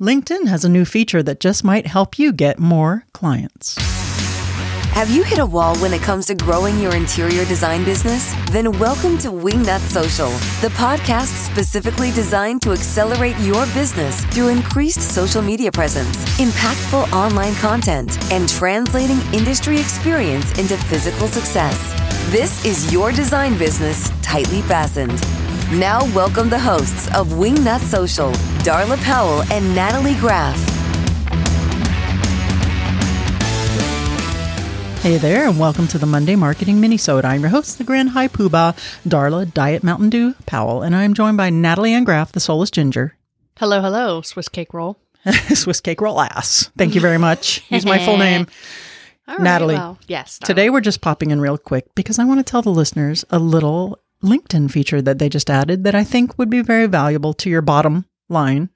LinkedIn has a new feature that just might help you get more clients. Have you hit a wall when it comes to growing your interior design business? Then welcome to Wingnut Social, the podcast specifically designed to accelerate your business through increased social media presence, impactful online content, and translating industry experience into physical success. This is your design business tightly fastened. Now, welcome the hosts of Wingnut Social, Darla Powell and Natalie Graff. Hey there, and welcome to the Monday Marketing Minisode. I'm your host, the Grand High Poobah, Darla Diet Mountain Dew Powell, and I'm joined by Natalie Ann Graff, the Soulless Ginger. Hello, hello, Swiss cake roll. Swiss cake roll ass. Thank you very much. Use my full name. All right, Natalie, well, yes. Today we're just popping in real quick because I want to tell the listeners a little LinkedIn feature that they just added that I think would be very valuable to your bottom line.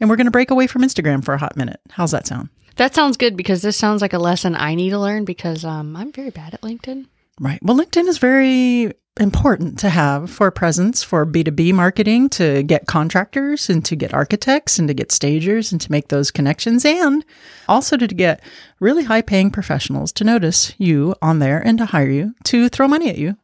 And we're going to break away from Instagram for a hot minute. How's that sound? that sounds good because this sounds like a lesson I need to learn because um, I'm very bad at LinkedIn. Right. Well, LinkedIn is very important to have for presence for B2B marketing to get contractors and to get architects and to get stagers and to make those connections and also to get really high paying professionals to notice you on there and to hire you to throw money at you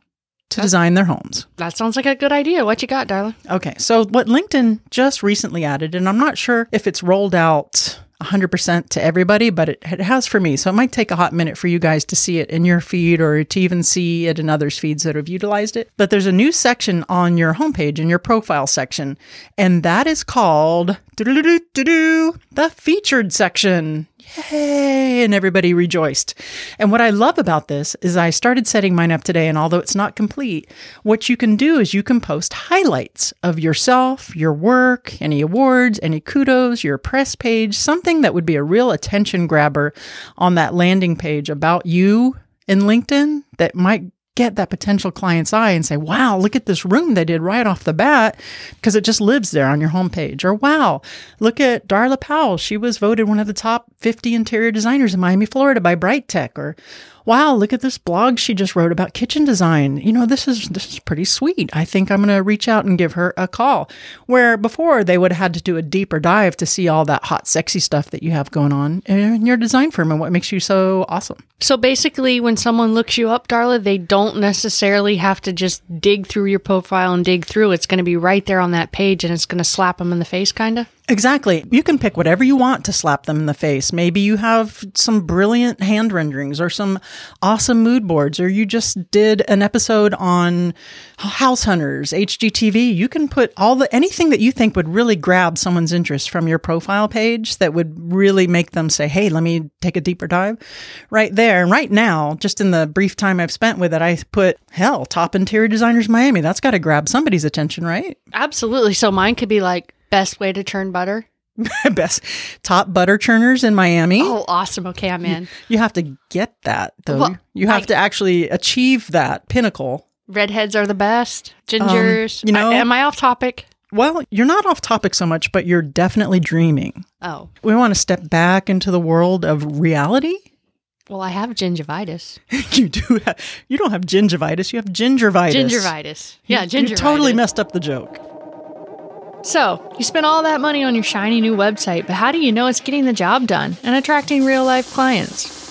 to design their homes. That sounds like a good idea. What you got, darling? Okay. So what LinkedIn just recently added, and I'm not sure if it's rolled out 100% to everybody, but it, it has for me. So it might take a hot minute for you guys to see it in your feed or to even see it in others' feeds that have utilized it. But there's a new section on your homepage in your profile section, and that is called the featured section. Yay! And everybody rejoiced. And what I love about this is I started setting mine up today, and although it's not complete, what you can do is you can post highlights of yourself, your work, any awards, any kudos, your press page, something that would be a real attention grabber on that landing page about you in LinkedIn that might get that potential client's eye and say, wow, look at this room they did right off the bat because it just lives there on your homepage. Or wow, look at Darla Powell. She was voted one of the top 50 interior designers in Miami, Florida by Bright Tech. Or wow, look at this blog she just wrote about kitchen design. You know, this is this is pretty sweet. I think I'm going to reach out and give her a call. Where before they would have had to do a deeper dive to see all that hot, sexy stuff that you have going on in your design firm and what makes you so awesome. So basically, when someone looks you up, Darla, they don't necessarily have to just dig through your profile and dig through. It's going to be right there on that page and it's going to slap them in the face, kind of. Exactly. You can pick whatever you want to slap them in the face. Maybe you have some brilliant hand renderings or some awesome mood boards, or you just did an episode on House Hunters, HGTV. You can put all the anything that you think would really grab someone's interest from your profile page that would really make them say, Hey, let me take a deeper dive right there. And right now, just in the brief time I've spent with it, I put hell, top interior designers Miami. That's got to grab somebody's attention, right? Absolutely. So mine could be like best way to churn butter. Best top butter churners in Miami. Oh, awesome. Okay, I'm in. You have to get that though. Well, you have I- to actually achieve that pinnacle. Redheads are the best. Gingers. Um, you know- I- am I off topic? Well, you're not off topic so much, but you're definitely dreaming. Oh, We want to step back into the world of reality. well, I have gingivitis. you do have, you don't have gingivitis, you have gingivitis. Gingivitis. Yeah, You- gingivitis. You totally messed up the joke. So, you spent all that money on your shiny new website, but how do you know it's getting the job done and attracting real life clients?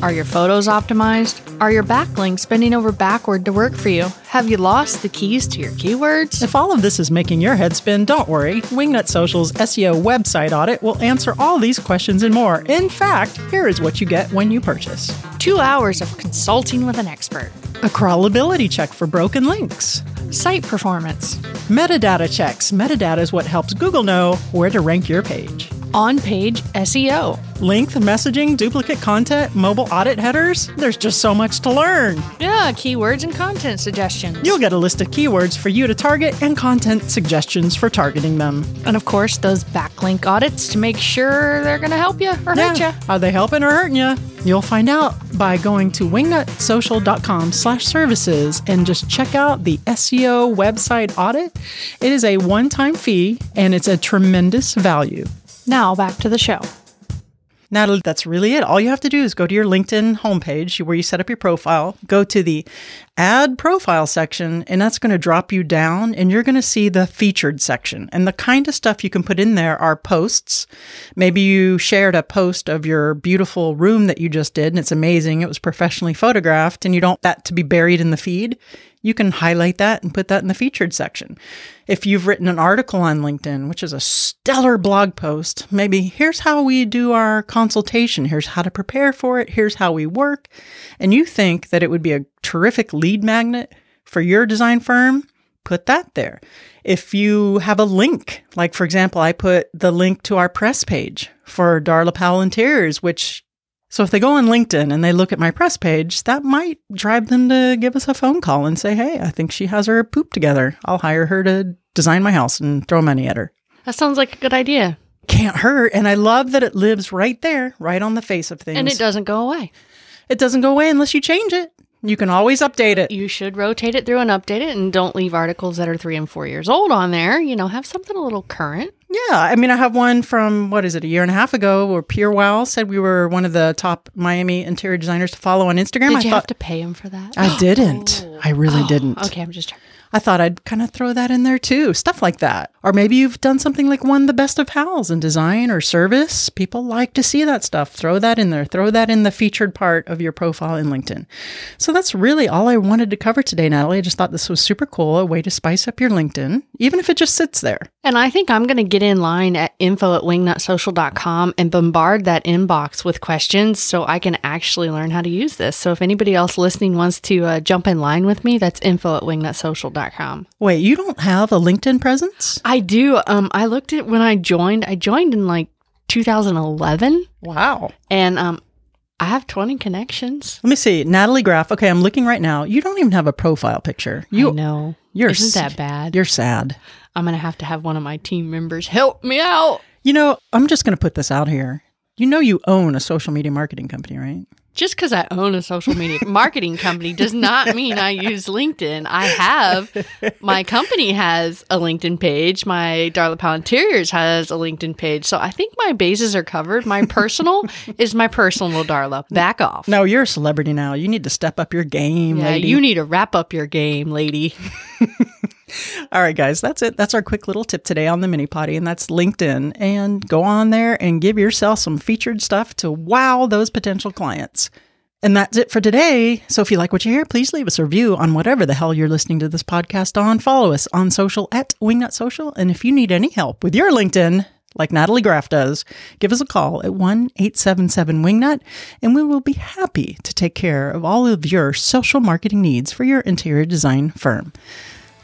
Are your photos optimized? Are your backlinks bending over backward to work for you? Have you lost the keys to your keywords? If all of this is making your head spin, don't worry. Wingnut Social's SEO website audit will answer all these questions and more. In fact, here is what you get when you purchase. Two hours of consulting with an expert, A crawlability check for broken links. site performance, Metadata checks. Metadata is what helps Google know where to rank your page. On page SEO. Length, messaging, duplicate content, mobile audit headers. There's just so much to learn. Yeah, keywords and content suggestions. You'll get a list of keywords for you to target and content suggestions for targeting them. and of course, those backlink audits to make sure they're going to help you or hurt you. Are they helping or hurting you? You'll find out by going to wingnutsocial.com slash services and just check out the SEO website audit. It is a one-time fee and it's a tremendous value. Now, back to the show. Natalie, that's really it. All you have to do is go to your LinkedIn homepage where you set up your profile, go to the add profile section, and that's going to drop you down and you're going to see the featured section. And the kind of stuff you can put in there are posts. Maybe you shared a post of your beautiful room that you just did and it's amazing. It was professionally photographed and you don't want that to be buried in the feed you can highlight that and put that in the featured section. If you've written an article on LinkedIn, which is a stellar blog post, maybe here's how we do our consultation, here's how to prepare for it, here's how we work, and you think that it would be a terrific lead magnet for your design firm, put that there. If you have a link, like for example, I put the link to our press page for Darla Powell Interiors, which so if they go on LinkedIn and they look at my press page, that might drive them to give us a phone call and say, "Hey, I think she has her poop together. I'll hire her to design my house and throw money at her." That sounds like a good idea. Can't hurt, and I love that it lives right there, right on the face of things. And it doesn't go away. It doesn't go away unless you change it. You can always update it. You should rotate it through and update it and don't leave articles that are three and four years old on there. You know, have something a little current. Yeah, I mean, I have one from what is it, a year and a half ago, where PureWow said we were one of the top Miami interior designers to follow on Instagram. Did I you thought have to pay him for that? I didn't. Oh. I really oh, didn't. Okay, I'm just I thought I'd kind of throw that in there too, stuff like that. Or maybe you've done something like won the best of Houzz in design or service. People like to see that stuff. Throw that in there. Throw that in the featured part of your profile in LinkedIn. So that's really all I wanted to cover today, Natalie. I just thought this was super cool, a way to spice up your LinkedIn, even if it just sits there. And I think I'm going to get in line at info at wingnutsocial.com and bombard that inbox with questions so I can actually learn how to use this. So if anybody else listening wants to uh, jump in line with me, that's info at wingnutsocial.com. Wait, you don't have a LinkedIn presence? I do. Um, I looked at when I joined. I joined in like 2011, Wow. and um, I have 20 connections. Let me see. Natalie Graff. Okay, I'm looking right now. You don't even have a profile picture. You know. you're Isn't that bad? You're sad. I'm gonna have to have one of my team members help me out. You know, I'm just going to put this out here. You know you own a social media marketing company, right? Just because I own a social media marketing company does not mean I use LinkedIn. I have my company has a LinkedIn page. My Darla Interiors has a LinkedIn page. So I think my bases are covered. My personal is my personal Darla. Back off. No, you're a celebrity now. You need to step up your game, yeah, lady. you need to wrap up your game, lady. All right, guys, that's it. That's our quick little tip today on the mini potty, and that's LinkedIn. And go on there and give yourself some featured stuff to wow those potential clients. And that's it for today. So if you like what you hear, please leave us a review on whatever the hell you're listening to this podcast on. Follow us on social at Wingnut Social. And if you need any help with your LinkedIn, like Natalie Graff does, give us a call at 1 877 Wingnut, and we will be happy to take care of all of your social marketing needs for your interior design firm.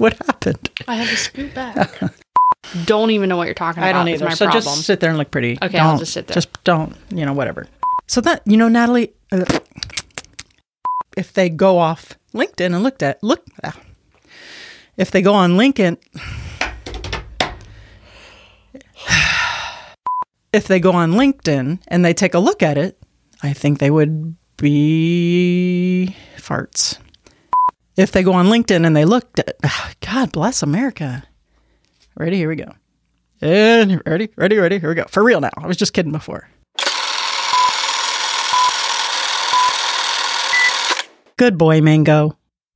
What happened? I had to scoot back. don't even know what you're talking about. I don't either. My So problem. just sit there and look pretty. Okay, I'll just sit there. Just don't, you know, whatever. So that, you know, Natalie, uh, if they go off LinkedIn and looked at, look, ah. if they go on LinkedIn, if they go on LinkedIn and they take a look at it, I think they would be farts. If they go on LinkedIn and they looked at, ah, God bless America. Ready? Here we go. And ready, ready, ready. Here we go. For real now. I was just kidding before. Good boy, Mango.